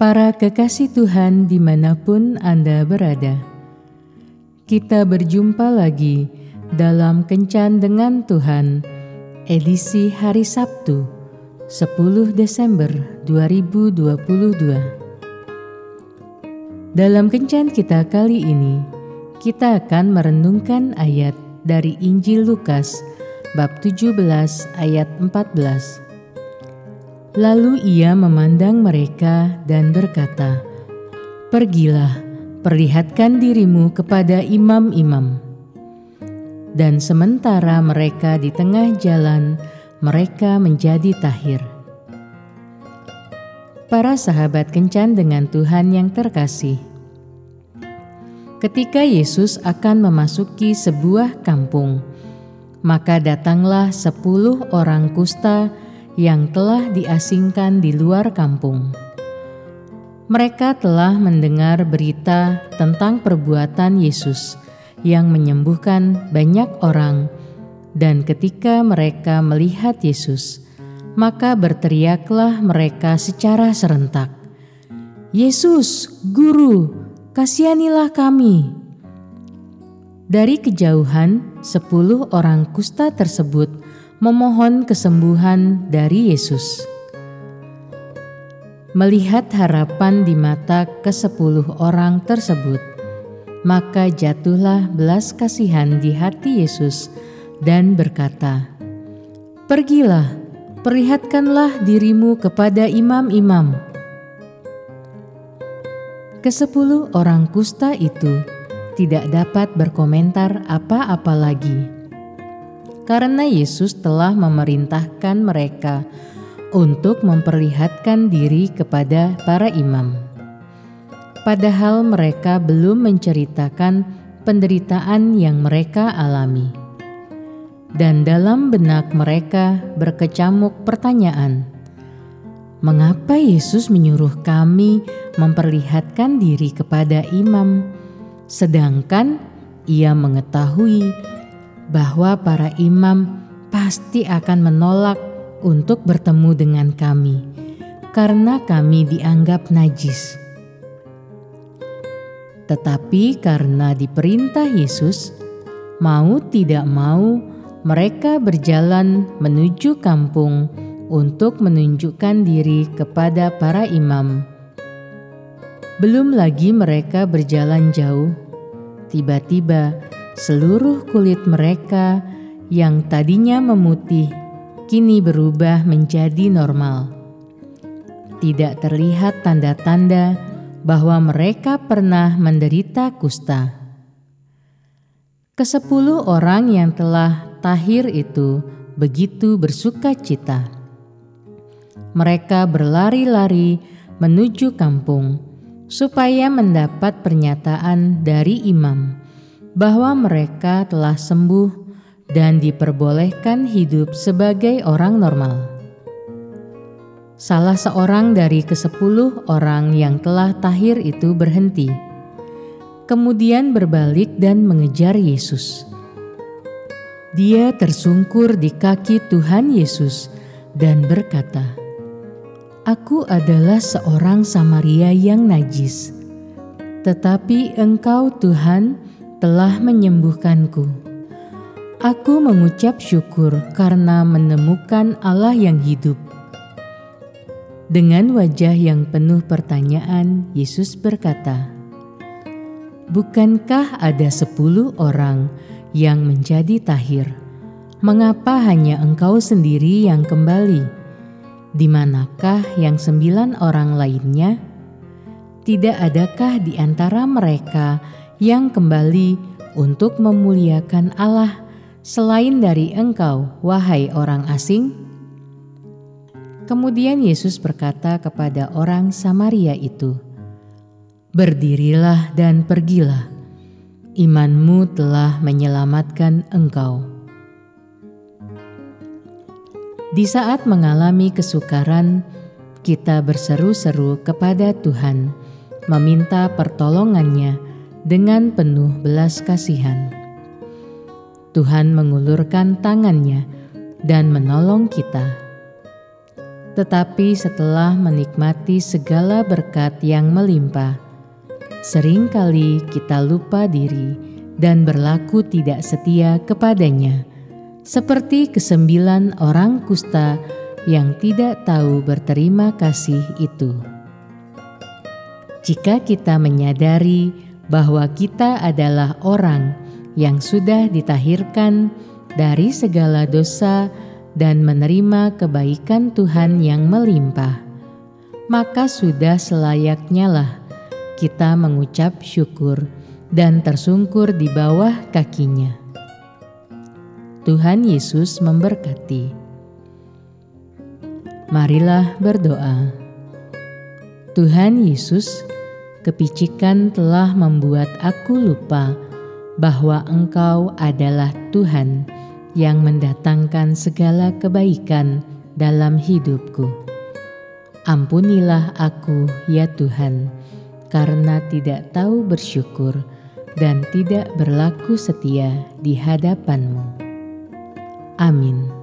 Para kekasih Tuhan di mana pun Anda berada, kita berjumpa lagi dalam Kencan dengan Tuhan, edisi hari Sabtu, 10 Desember 2022. Dalam Kencan kita kali ini, kita akan merenungkan ayat dari Injil Lukas, bab 17 ayat 14 Lalu ia memandang mereka dan berkata, "Pergilah, perlihatkan dirimu kepada imam-imam." Dan sementara mereka di tengah jalan, mereka menjadi tahir. Para sahabat kencan dengan Tuhan yang terkasih. Ketika Yesus akan memasuki sebuah kampung, maka datanglah sepuluh orang kusta yang telah diasingkan di luar kampung. Mereka telah mendengar berita tentang perbuatan Yesus yang menyembuhkan banyak orang, dan ketika mereka melihat Yesus, maka berteriaklah mereka secara serentak, "Yesus, Guru, kasihanilah kami!" Dari kejauhan, sepuluh orang kusta tersebut memohon kesembuhan dari Yesus. Melihat harapan di mata kesepuluh orang tersebut, maka jatuhlah belas kasihan di hati Yesus dan berkata, Pergilah, perlihatkanlah dirimu kepada imam-imam. Kesepuluh orang kusta itu tidak dapat berkomentar apa-apa lagi karena Yesus telah memerintahkan mereka untuk memperlihatkan diri kepada para imam. Padahal mereka belum menceritakan penderitaan yang mereka alami. Dan dalam benak mereka berkecamuk pertanyaan, "Mengapa Yesus menyuruh kami memperlihatkan diri kepada imam, sedangkan Ia mengetahui bahwa para imam pasti akan menolak untuk bertemu dengan kami karena kami dianggap najis. Tetapi karena diperintah Yesus, mau tidak mau mereka berjalan menuju kampung untuk menunjukkan diri kepada para imam. Belum lagi mereka berjalan jauh, tiba-tiba seluruh kulit mereka yang tadinya memutih kini berubah menjadi normal. Tidak terlihat tanda-tanda bahwa mereka pernah menderita kusta. Kesepuluh orang yang telah tahir itu begitu bersuka cita. Mereka berlari-lari menuju kampung supaya mendapat pernyataan dari imam bahwa mereka telah sembuh dan diperbolehkan hidup sebagai orang normal. Salah seorang dari kesepuluh orang yang telah tahir itu berhenti, kemudian berbalik dan mengejar Yesus. Dia tersungkur di kaki Tuhan Yesus dan berkata, "Aku adalah seorang Samaria yang najis, tetapi Engkau, Tuhan, telah menyembuhkanku. Aku mengucap syukur karena menemukan Allah yang hidup. Dengan wajah yang penuh pertanyaan, Yesus berkata, Bukankah ada sepuluh orang yang menjadi tahir? Mengapa hanya engkau sendiri yang kembali? Di manakah yang sembilan orang lainnya? Tidak adakah di antara mereka yang kembali untuk memuliakan Allah selain dari engkau, wahai orang asing? Kemudian Yesus berkata kepada orang Samaria itu, "Berdirilah dan pergilah, imanmu telah menyelamatkan engkau." Di saat mengalami kesukaran, kita berseru-seru kepada Tuhan, meminta pertolongannya dengan penuh belas kasihan. Tuhan mengulurkan tangannya dan menolong kita. Tetapi setelah menikmati segala berkat yang melimpah, sering kali kita lupa diri dan berlaku tidak setia kepadanya, seperti kesembilan orang kusta yang tidak tahu berterima kasih itu. Jika kita menyadari bahwa kita adalah orang yang sudah ditahirkan dari segala dosa dan menerima kebaikan Tuhan yang melimpah, maka sudah selayaknya lah kita mengucap syukur dan tersungkur di bawah kakinya. Tuhan Yesus memberkati. Marilah berdoa. Tuhan Yesus, kepicikan telah membuat aku lupa bahwa Engkau adalah Tuhan yang mendatangkan segala kebaikan dalam hidupku. Ampunilah aku, ya Tuhan, karena tidak tahu bersyukur dan tidak berlaku setia di hadapan-Mu. Amin.